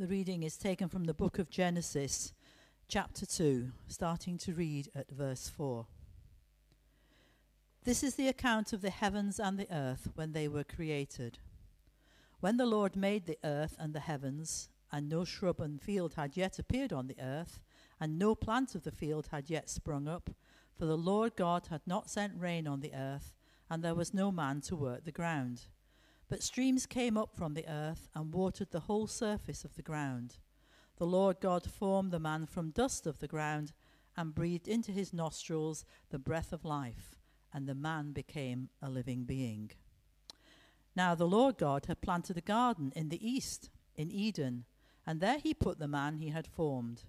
The reading is taken from the book of Genesis, chapter 2, starting to read at verse 4. This is the account of the heavens and the earth when they were created. When the Lord made the earth and the heavens, and no shrub and field had yet appeared on the earth, and no plant of the field had yet sprung up, for the Lord God had not sent rain on the earth, and there was no man to work the ground. But streams came up from the earth and watered the whole surface of the ground. The Lord God formed the man from dust of the ground and breathed into his nostrils the breath of life, and the man became a living being. Now the Lord God had planted a garden in the east, in Eden, and there he put the man he had formed.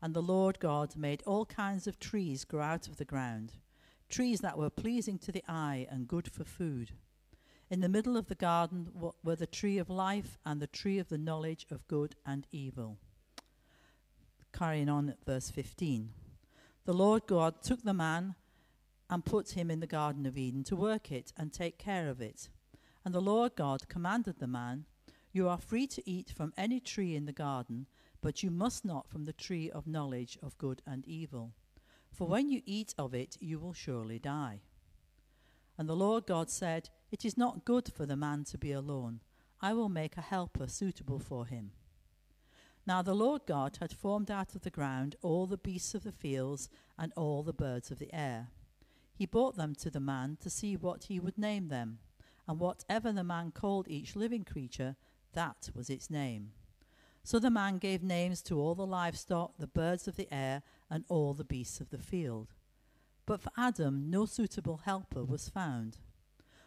And the Lord God made all kinds of trees grow out of the ground, trees that were pleasing to the eye and good for food. In the middle of the garden were the tree of life and the tree of the knowledge of good and evil. Carrying on at verse 15. The Lord God took the man and put him in the Garden of Eden to work it and take care of it. And the Lord God commanded the man, You are free to eat from any tree in the garden but you must not from the tree of knowledge of good and evil. For when you eat of it, you will surely die. And the Lord God said, It is not good for the man to be alone. I will make a helper suitable for him. Now the Lord God had formed out of the ground all the beasts of the fields and all the birds of the air. He brought them to the man to see what he would name them, and whatever the man called each living creature, that was its name. So the man gave names to all the livestock, the birds of the air, and all the beasts of the field. But for Adam no suitable helper was found.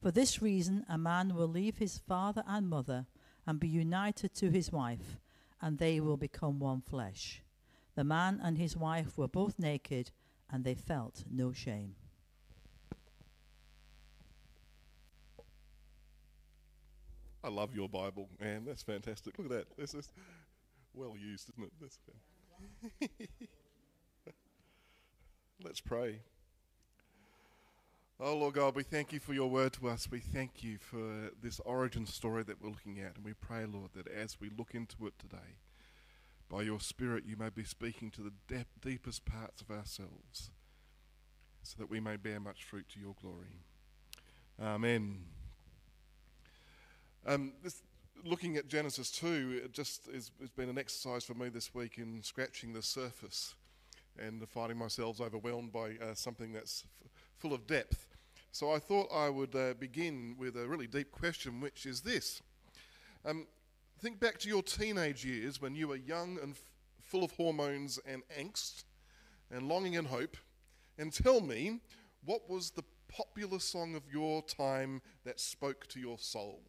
For this reason, a man will leave his father and mother and be united to his wife, and they will become one flesh. The man and his wife were both naked, and they felt no shame. I love your Bible, man. That's fantastic. Look at that. This is well used, isn't it? Let's pray. Oh, Lord God, we thank you for your word to us. We thank you for this origin story that we're looking at. And we pray, Lord, that as we look into it today, by your Spirit, you may be speaking to the de- deepest parts of ourselves so that we may bear much fruit to your glory. Amen. Um, this, looking at Genesis 2, it just has, has been an exercise for me this week in scratching the surface and finding myself overwhelmed by uh, something that's f- full of depth. So I thought I would uh, begin with a really deep question, which is this. Um, think back to your teenage years when you were young and f- full of hormones and angst and longing and hope, and tell me what was the popular song of your time that spoke to your soul?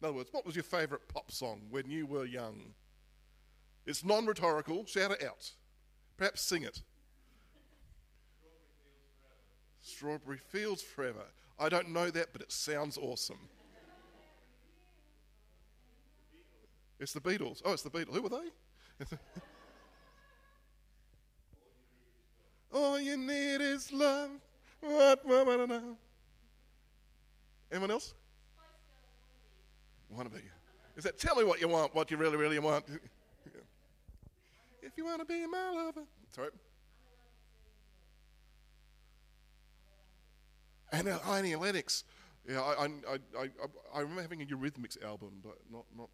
In other words, what was your favourite pop song when you were young? It's non rhetorical, shout it out. Perhaps sing it. Strawberry Fields Forever. I don't know that, but it sounds awesome. It's the Beatles. Oh, it's the Beatles. Who were they? All you need is love. What, what, what, what, Anyone else? want to be. Is that tell me what you want, what you really, really want? if you want to be my lover. Sorry. And uh, Annie Lennox. Yeah, I, I, I, I, I remember having a Eurythmics album, but not, not.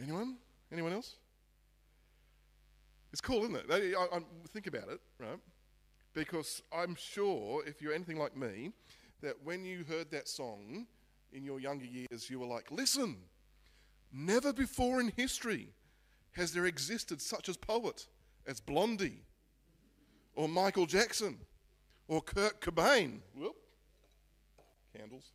Anyone? Anyone else? It's cool, isn't it? I, I, think about it, right? Because I'm sure, if you're anything like me, that when you heard that song, in your younger years, you were like, listen, never before in history has there existed such a poet as Blondie or Michael Jackson or Kurt Cobain. Whoop. Candles.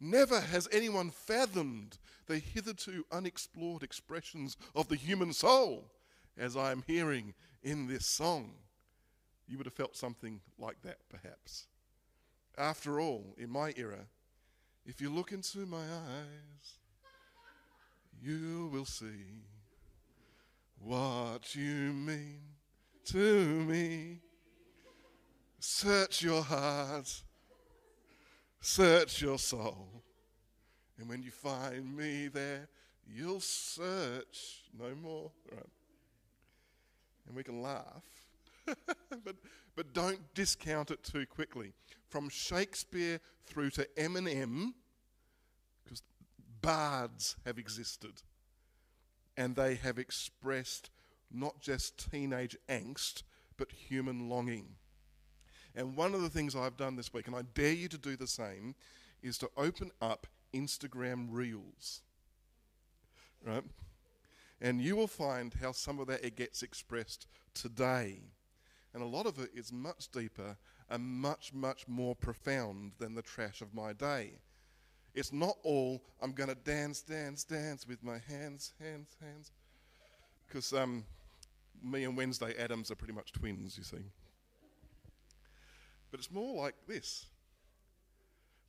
Never has anyone fathomed the hitherto unexplored expressions of the human soul as I'm hearing in this song. You would have felt something like that, perhaps. After all, in my era, if you look into my eyes, you will see what you mean to me. Search your heart, search your soul, and when you find me there, you'll search no more. Right? And we can laugh, but, but don't discount it too quickly. From Shakespeare through to Eminem, because bards have existed and they have expressed not just teenage angst, but human longing. And one of the things I've done this week, and I dare you to do the same, is to open up Instagram Reels. Right? And you will find how some of that it gets expressed today. And a lot of it is much deeper and much, much more profound than the trash of my day. It's not all, I'm going to dance, dance, dance with my hands, hands, hands. Because um, me and Wednesday Addams are pretty much twins, you see. But it's more like this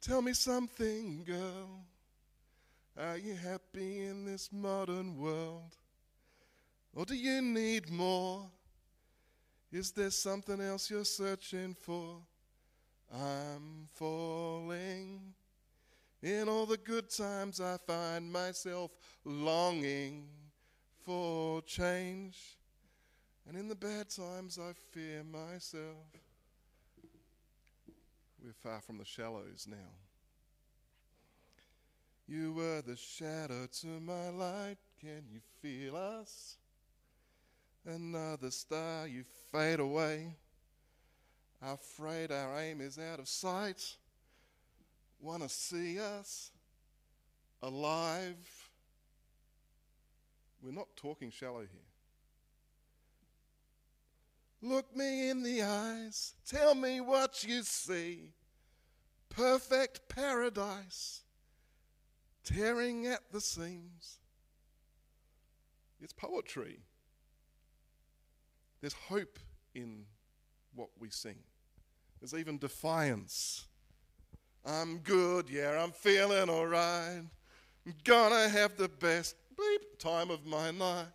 Tell me something, girl. Are you happy in this modern world? Or do you need more? Is there something else you're searching for? I'm falling. In all the good times, I find myself longing for change. And in the bad times, I fear myself. We're far from the shallows now. You were the shadow to my light. Can you feel us? Another star, you fade away. Afraid our aim is out of sight want to see us alive. We're not talking shallow here. Look me in the eyes, tell me what you see. Perfect paradise, tearing at the seams. It's poetry. There's hope in what we sing. There's even defiance I'm good, yeah, I'm feeling alright. I'm gonna have the best bleep time of my night.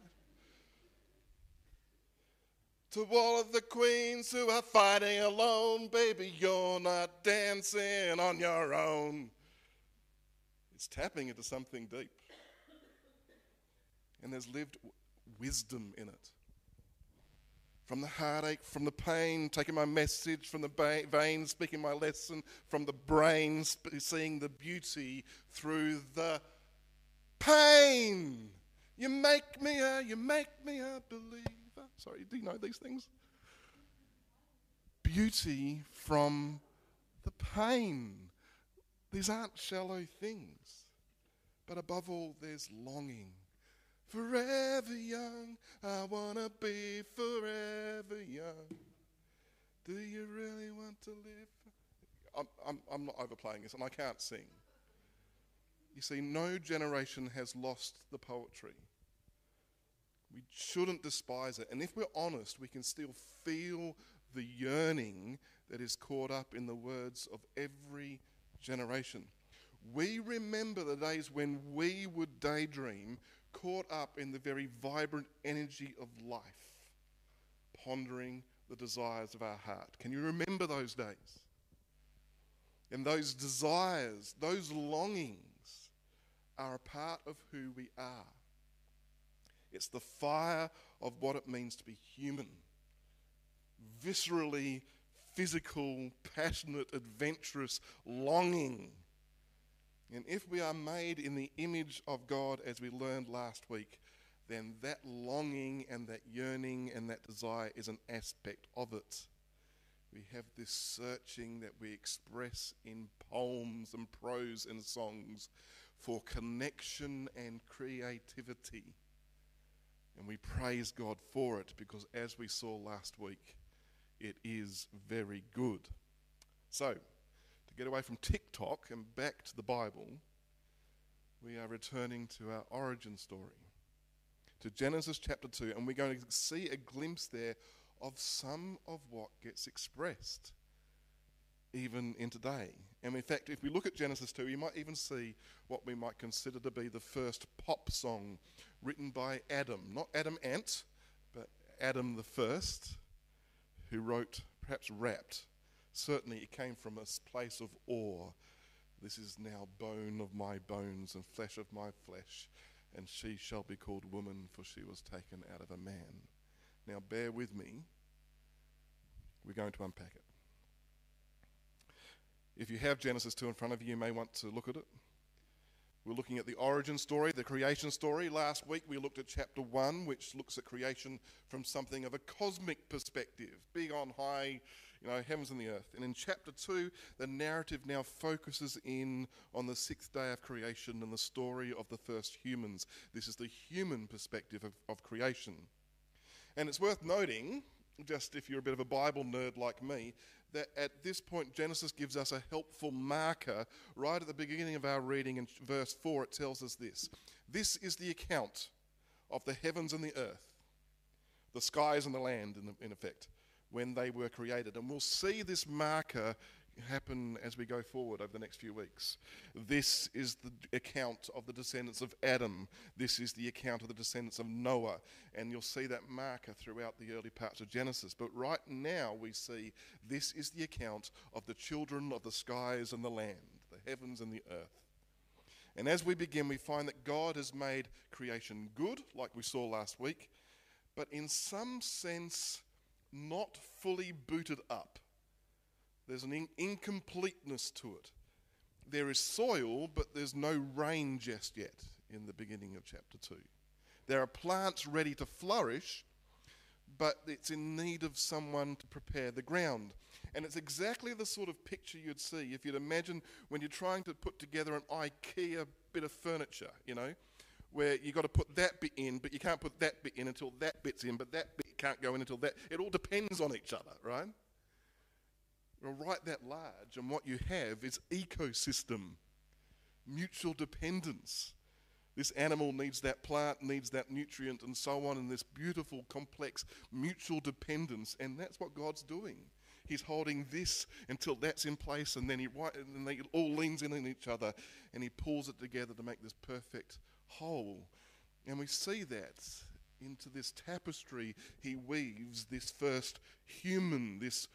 To all of the queens who are fighting alone, baby, you're not dancing on your own. It's tapping into something deep. And there's lived wisdom in it from the heartache, from the pain, taking my message from the veins, speaking my lesson from the brain, seeing the beauty through the pain. You make me a, you make me a believer. Sorry, do you know these things? Beauty from the pain. These aren't shallow things, but above all, there's longing Forever young, I want to be forever young. Do you really want to live? I'm, I'm, I'm not overplaying this, and I can't sing. You see, no generation has lost the poetry. We shouldn't despise it. And if we're honest, we can still feel the yearning that is caught up in the words of every generation. We remember the days when we would daydream caught up in the very vibrant energy of life, pondering the desires of our heart. Can you remember those days? And those desires, those longings, are a part of who we are. It's the fire of what it means to be human. Viscerally, physical, passionate, adventurous longing and if we are made in the image of God, as we learned last week, then that longing and that yearning and that desire is an aspect of it. We have this searching that we express in poems and prose and songs for connection and creativity. And we praise God for it because, as we saw last week, it is very good. So, to get away from TikTok and back to the Bible, we are returning to our origin story. to Genesis chapter 2, and we're going to see a glimpse there of some of what gets expressed even in today. And in fact, if we look at Genesis 2, you might even see what we might consider to be the first pop song written by Adam. Not Adam Ant, but Adam the first, who wrote, perhaps rapped. Certainly it came from a place of awe. This is now bone of my bones and flesh of my flesh, and she shall be called woman, for she was taken out of a man. Now bear with me. We're going to unpack it. If you have Genesis 2 in front of you, you may want to look at it. We're looking at the origin story, the creation story. Last week we looked at chapter 1, which looks at creation from something of a cosmic perspective, big on high, you know, heavens and the earth. And in chapter 2, the narrative now focuses in on the sixth day of creation and the story of the first humans. This is the human perspective of, of creation. And it's worth noting, just if you're a bit of a Bible nerd like me, that at this point Genesis gives us a helpful marker right at the beginning of our reading in verse 4 it tells us this. This is the account of the heavens and the earth the skies and the land in, in effect when they were created. And we'll see this marker happen as we go forward over the next few weeks. This is the account of the descendants of Adam. This is the account of the descendants of Noah. And you'll see that marker throughout the early parts of Genesis. But right now we see this is the account of the children of the skies and the land, the heavens and the earth. And as we begin, we find that God has made creation good, like we saw last week, but in some sense, not fully booted up. There's an in- incompleteness to it. There is soil, but there's no rain just yet in the beginning of chapter 2. There are plants ready to flourish, but it's in need of someone to prepare the ground. And it's exactly the sort of picture you'd see if you'd imagine when you're trying to put together an IKEA bit of furniture, you know, where you've got to put that bit in, but you can't put that bit in until that bit's in, but that bit can't go in until that. It all depends on each other, right? Well, right that large, and what you have is ecosystem, mutual dependence. This animal needs that plant, needs that nutrient, and so on, and this beautiful, complex mutual dependence, and that's what God's doing. He's holding this until that's in place, and then he and they all leans in on each other, and he pulls it together to make this perfect whole. And we see that into this tapestry he weaves this first human, this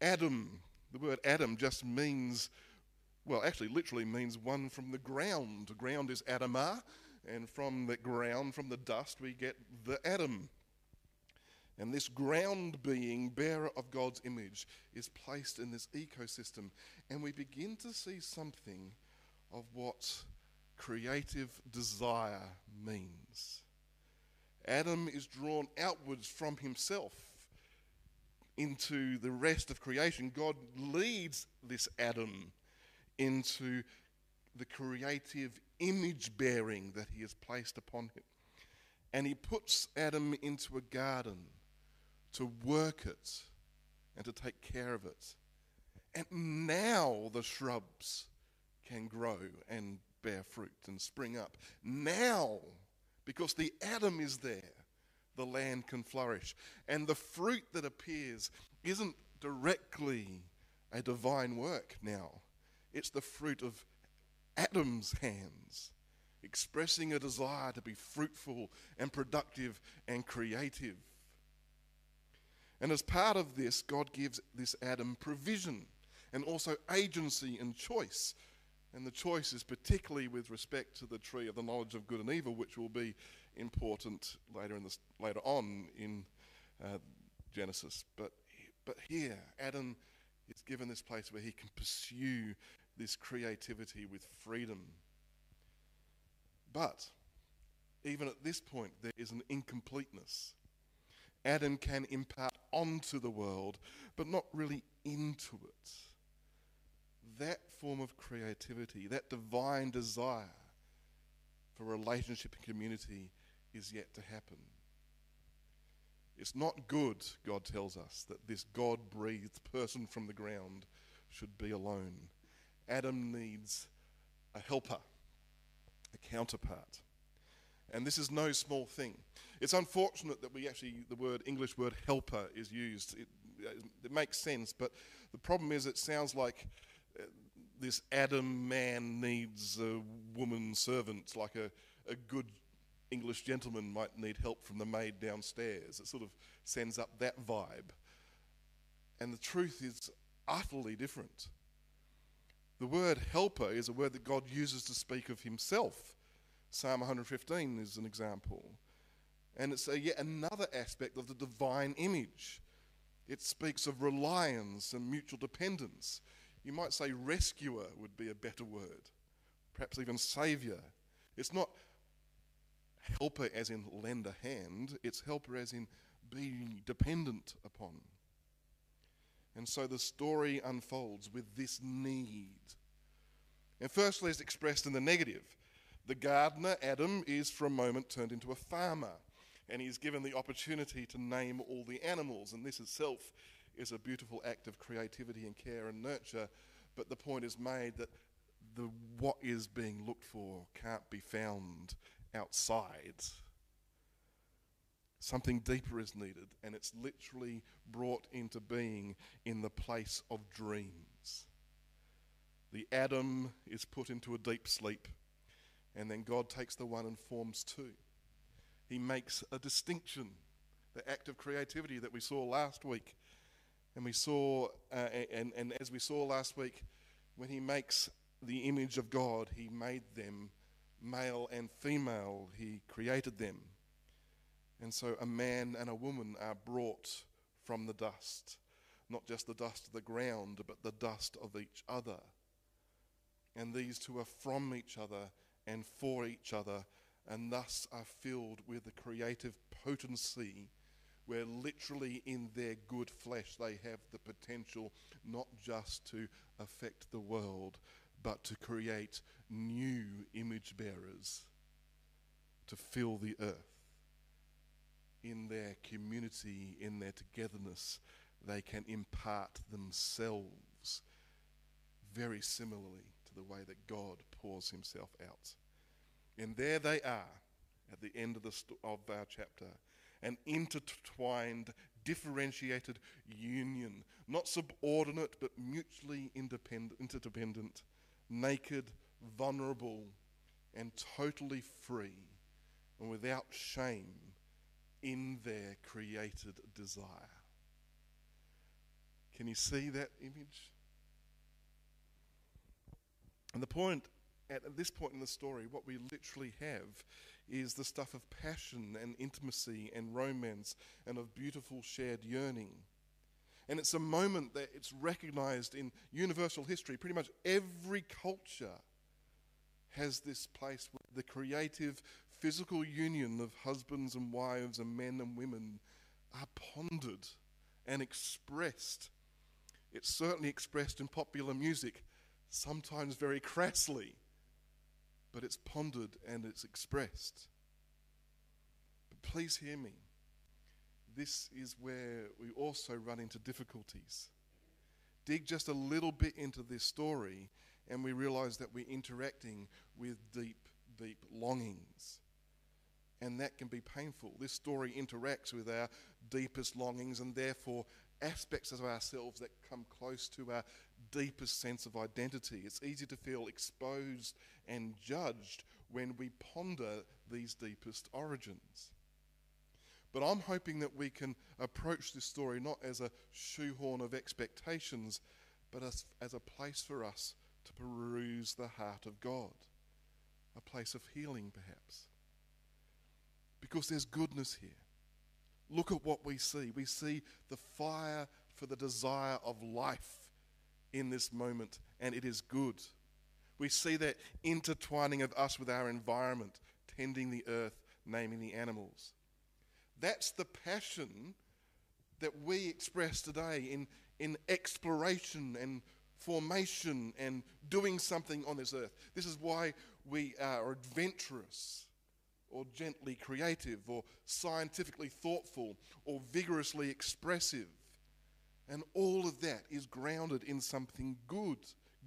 Adam, the word Adam just means, well, actually, literally means one from the ground. The ground is Adamah, and from the ground, from the dust, we get the Adam. And this ground being, bearer of God's image, is placed in this ecosystem. And we begin to see something of what creative desire means. Adam is drawn outwards from himself into the rest of creation. God leads this Adam into the creative image bearing that he has placed upon him. And he puts Adam into a garden to work it and to take care of it. And now the shrubs can grow and bear fruit and spring up. Now, because the Adam is there, the land can flourish. And the fruit that appears isn't directly a divine work now, it's the fruit of Adam's hands, expressing a desire to be fruitful and productive and creative. And as part of this, God gives this Adam provision and also agency and choice. And the choice is particularly with respect to the tree of the knowledge of good and evil, which will be important later in this, later on in uh, Genesis. But but here, Adam is given this place where he can pursue this creativity with freedom. But even at this point, there is an incompleteness. Adam can impart onto the world, but not really into it. That form of creativity, that divine desire for relationship and community is yet to happen. It's not good, God tells us, that this God breathed person from the ground should be alone. Adam needs a helper, a counterpart. And this is no small thing. It's unfortunate that we actually, the word English word helper is used. It, it makes sense, but the problem is it sounds like uh, this Adam man needs a woman servant, like a, a good English gentleman might need help from the maid downstairs. It sort of sends up that vibe. And the truth is utterly different. The word helper is a word that God uses to speak of himself. Psalm 115 is an example. And it's a, yet another aspect of the divine image. It speaks of reliance and mutual dependence. You might say rescuer would be a better word, perhaps even savior. It's not helper as in lend a hand, it's helper as in be dependent upon. And so the story unfolds with this need. And firstly, it's expressed in the negative. The gardener, Adam, is for a moment turned into a farmer, and he's given the opportunity to name all the animals. And this itself is a beautiful act of creativity and care and nurture. But the point is made that the what is being looked for can't be found outside. Something deeper is needed, and it's literally brought into being in the place of dreams. The Adam is put into a deep sleep, and then God takes the one and forms two. He makes a distinction, the act of creativity that we saw last week. And we saw, uh, and, and as we saw last week, when he makes the image of God, he made them male and female, he created them. And so a man and a woman are brought from the dust, not just the dust of the ground, but the dust of each other. And these two are from each other and for each other, and thus are filled with the creative potency where literally in their good flesh they have the potential not just to affect the world, but to create new image bearers to fill the earth. In their community, in their togetherness, they can impart themselves very similarly to the way that God pours himself out. And there they are at the end of, the st- of our chapter an intertwined, differentiated union, not subordinate but mutually independent, interdependent, naked, vulnerable, and totally free and without shame in their created desire. Can you see that image? And the point, at this point in the story, what we literally have is the stuff of passion and intimacy and romance and of beautiful shared yearning. And it's a moment that it's recognized in universal history. Pretty much every culture has this place where the creative physical union of husbands and wives and men and women are pondered and expressed. It's certainly expressed in popular music, sometimes very crassly, but it's pondered and it's expressed. But please hear me this is where we also run into difficulties. Dig just a little bit into this story, and we realize that we're interacting with deep, deep longings. And that can be painful. This story interacts with our deepest longings and therefore aspects of ourselves that come close to our deepest sense of identity. It's easy to feel exposed and judged when we ponder these deepest origins. But I'm hoping that we can approach this story not as a shoehorn of expectations, but as, as a place for us to peruse the heart of God, a place of healing, perhaps. Because there's goodness here. Look at what we see. We see the fire for the desire of life in this moment, and it is good. We see that intertwining of us with our environment, tending the earth, naming the animals. That's the passion that we express today in, in exploration and formation and doing something on this earth. This is why we are adventurous or gently creative or scientifically thoughtful or vigorously expressive. And all of that is grounded in something good,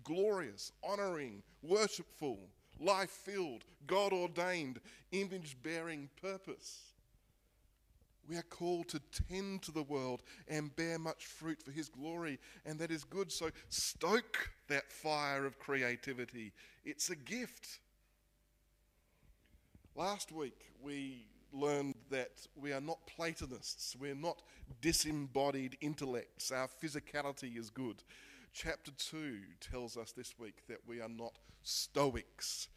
glorious, honoring, worshipful, life filled, God ordained, image bearing purpose. We are called to tend to the world and bear much fruit for His glory, and that is good. So stoke that fire of creativity. It's a gift. Last week, we learned that we are not Platonists, we're not disembodied intellects, our physicality is good. Chapter 2 tells us this week that we are not Stoics.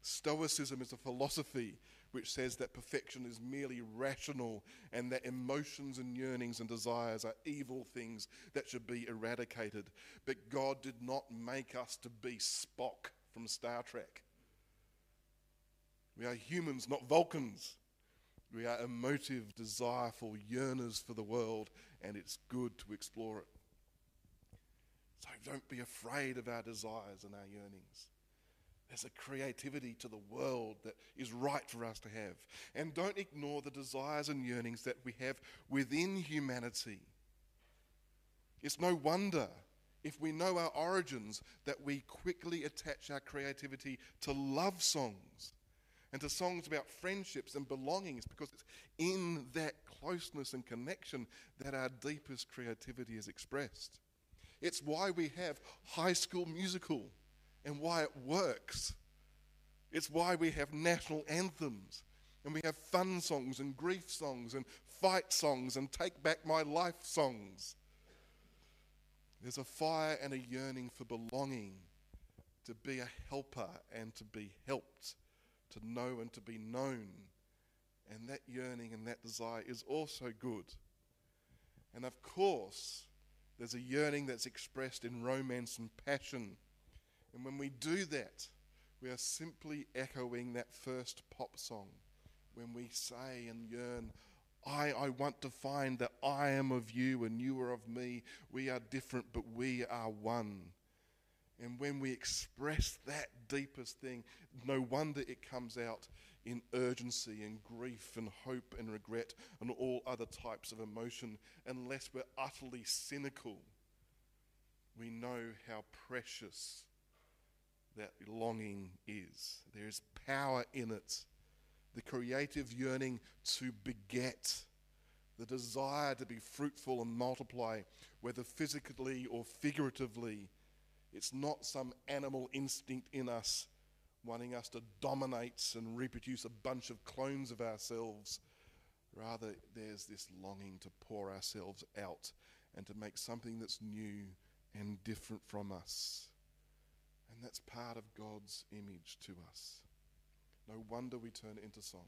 Stoicism is a philosophy which says that perfection is merely rational and that emotions and yearnings and desires are evil things that should be eradicated. But God did not make us to be Spock from Star Trek. We are humans, not Vulcans. We are emotive, desireful yearners for the world, and it's good to explore it. So don't be afraid of our desires and our yearnings. There's a creativity to the world that is right for us to have. And don't ignore the desires and yearnings that we have within humanity. It's no wonder, if we know our origins, that we quickly attach our creativity to love songs and to songs about friendships and belongings because it's in that closeness and connection that our deepest creativity is expressed. It's why we have high school musical and why it works. It's why we have national anthems and we have fun songs and grief songs and fight songs and take back my life songs. There's a fire and a yearning for belonging, to be a helper and to be helped, to know and to be known. And that yearning and that desire is also good. And of course, there's a yearning that's expressed in romance and passion and when we do that, we are simply echoing that first pop song. When we say and yearn, I, I want to find that I am of you and you are of me. We are different, but we are one. And when we express that deepest thing, no wonder it comes out in urgency and grief and hope and regret and all other types of emotion, unless we're utterly cynical. We know how precious that longing is. There's power in it. The creative yearning to beget, the desire to be fruitful and multiply, whether physically or figuratively. It's not some animal instinct in us wanting us to dominate and reproduce a bunch of clones of ourselves. Rather, there's this longing to pour ourselves out and to make something that's new and different from us. And that's part of God's image to us. No wonder we turn it into songs.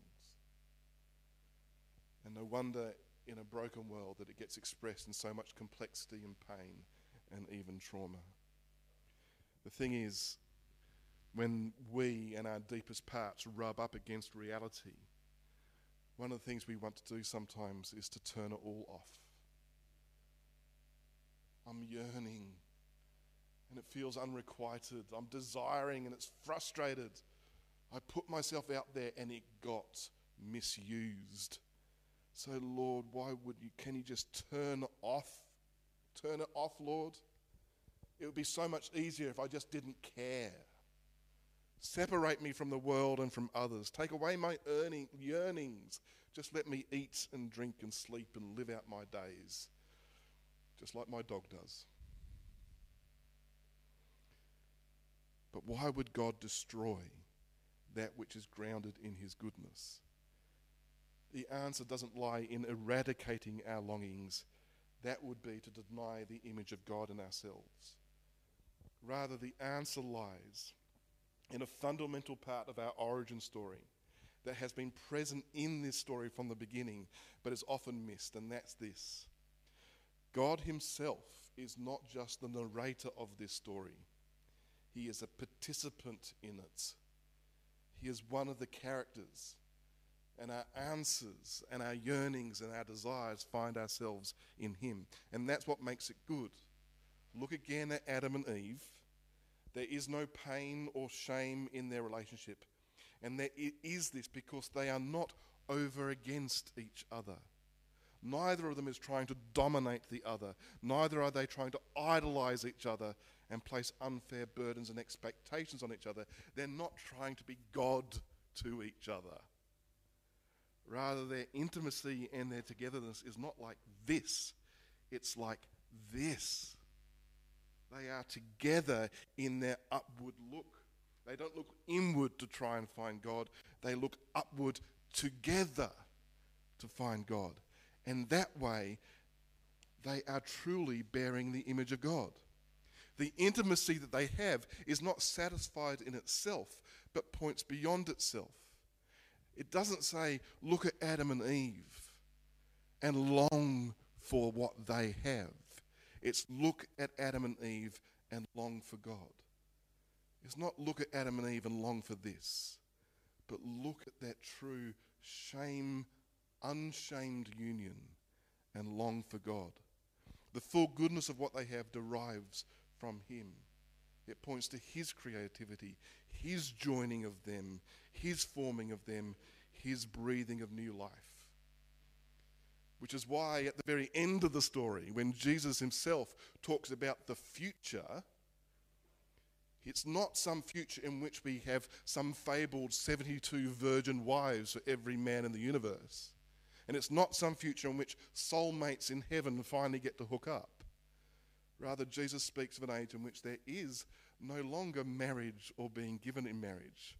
And no wonder in a broken world that it gets expressed in so much complexity and pain and even trauma. The thing is, when we and our deepest parts rub up against reality, one of the things we want to do sometimes is to turn it all off. I'm yearning and it feels unrequited. I'm desiring and it's frustrated. I put myself out there and it got misused. So, Lord, why would you? Can you just turn off? Turn it off, Lord? It would be so much easier if I just didn't care. Separate me from the world and from others. Take away my earning, yearnings. Just let me eat and drink and sleep and live out my days, just like my dog does. But why would God destroy that which is grounded in His goodness? The answer doesn't lie in eradicating our longings. That would be to deny the image of God in ourselves. Rather, the answer lies in a fundamental part of our origin story that has been present in this story from the beginning, but is often missed, and that's this God Himself is not just the narrator of this story, he is a participant in it. He is one of the characters. And our answers and our yearnings and our desires find ourselves in Him. And that's what makes it good. Look again at Adam and Eve. There is no pain or shame in their relationship. And there is this because they are not over against each other. Neither of them is trying to dominate the other. Neither are they trying to idolize each other and place unfair burdens and expectations on each other. They're not trying to be God to each other. Rather, their intimacy and their togetherness is not like this, it's like this. They are together in their upward look. They don't look inward to try and find God, they look upward together to find God. And that way, they are truly bearing the image of God. The intimacy that they have is not satisfied in itself, but points beyond itself. It doesn't say, look at Adam and Eve and long for what they have. It's look at Adam and Eve and long for God. It's not look at Adam and Eve and long for this, but look at that true shame, unshamed union and long for God. The full goodness of what they have derives from Him. It points to His creativity, His joining of them, His forming of them, His breathing of new life. Which is why, at the very end of the story, when Jesus Himself talks about the future, it's not some future in which we have some fabled 72 virgin wives for every man in the universe. And it's not some future in which soulmates in heaven finally get to hook up. Rather, Jesus speaks of an age in which there is no longer marriage or being given in marriage.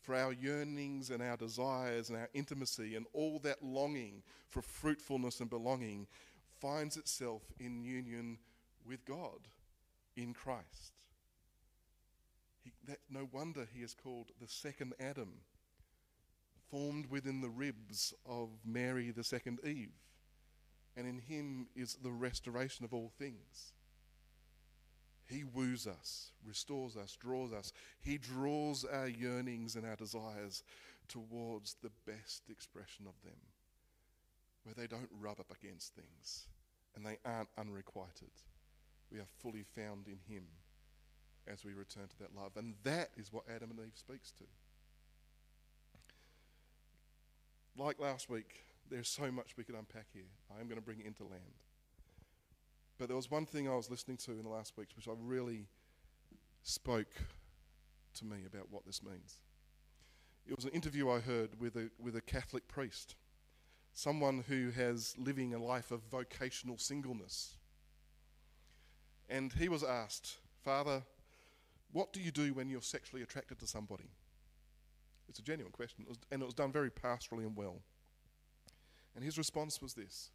For our yearnings and our desires and our intimacy and all that longing for fruitfulness and belonging finds itself in union with God in Christ. He, that, no wonder he is called the second Adam, formed within the ribs of Mary, the second Eve. And in him is the restoration of all things. He woos us, restores us, draws us. He draws our yearnings and our desires towards the best expression of them, where they don't rub up against things and they aren't unrequited. We are fully found in Him as we return to that love. And that is what Adam and Eve speaks to. Like last week, there's so much we could unpack here. I am going to bring it into land. But there was one thing I was listening to in the last weeks which I really spoke to me about what this means. It was an interview I heard with a, with a Catholic priest, someone who has living a life of vocational singleness. And he was asked, Father, what do you do when you're sexually attracted to somebody? It's a genuine question, it was, and it was done very pastorally and well. And his response was this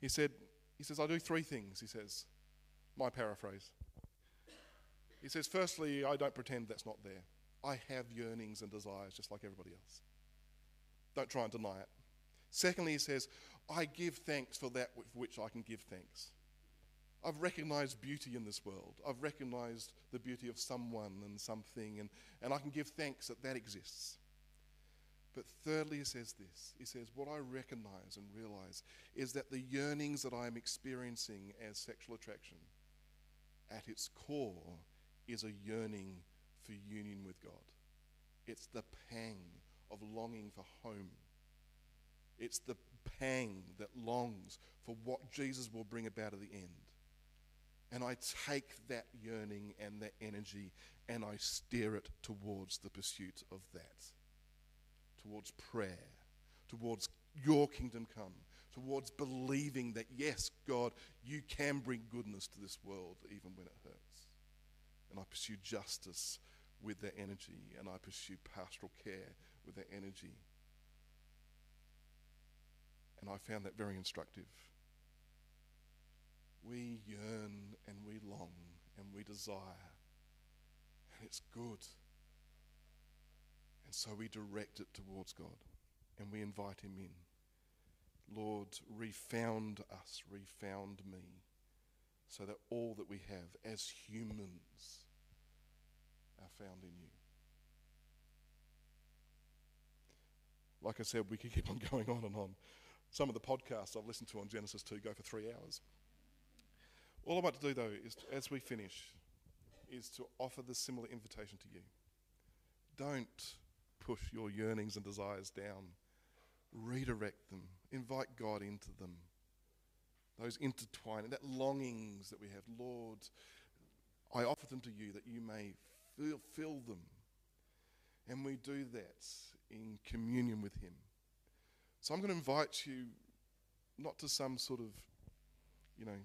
He said, he says, I do three things, he says. My paraphrase. He says, firstly, I don't pretend that's not there. I have yearnings and desires just like everybody else. Don't try and deny it. Secondly, he says, I give thanks for that with which I can give thanks. I've recognized beauty in this world. I've recognized the beauty of someone and something, and, and I can give thanks that that exists. But thirdly, he says this He says, What I recognize and realize is that the yearnings that I am experiencing as sexual attraction, at its core, is a yearning for union with God. It's the pang of longing for home. It's the pang that longs for what Jesus will bring about at the end. And I take that yearning and that energy and I steer it towards the pursuit of that towards prayer, towards your kingdom come, towards believing that, yes, God, you can bring goodness to this world even when it hurts. And I pursue justice with that energy, and I pursue pastoral care with that energy. And I found that very instructive. We yearn and we long and we desire, and it's good. And so we direct it towards God and we invite Him in. Lord, refound us, refound me, so that all that we have as humans are found in you. Like I said, we could keep on going on and on. Some of the podcasts I've listened to on Genesis 2 go for three hours. All I want to do, though, is to, as we finish, is to offer the similar invitation to you. Don't push your yearnings and desires down. Redirect them. Invite God into them. Those intertwining, that longings that we have, Lord, I offer them to you that you may fill, them. And we do that in communion with Him. So I'm going to invite you not to some sort of, you know,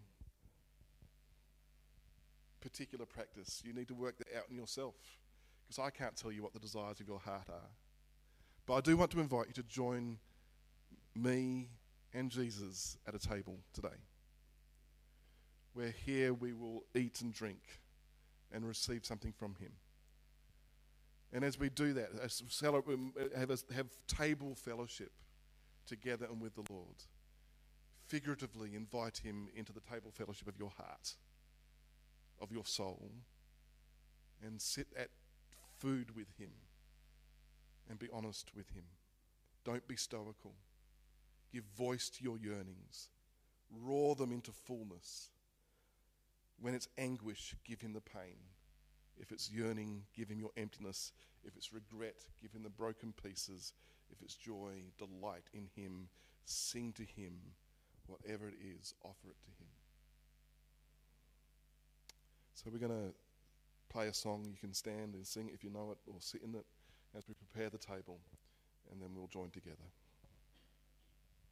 particular practice. You need to work that out in yourself because I can't tell you what the desires of your heart are. But I do want to invite you to join me and Jesus at a table today. Where here we will eat and drink and receive something from Him. And as we do that, as um, have, a, have table fellowship together and with the Lord, figuratively invite Him into the table fellowship of your heart, of your soul, and sit at food with Him and be honest with Him. Don't be stoical. Give voice to your yearnings, roar them into fullness. When it's anguish, give Him the pain. If it's yearning, give Him your emptiness. If it's regret, give Him the broken pieces. If it's joy, delight in Him. Sing to Him. Whatever it is, offer it to Him. So we're going to play a song. You can stand and sing if you know it, or sit in it as we prepare the table, and then we'll join together.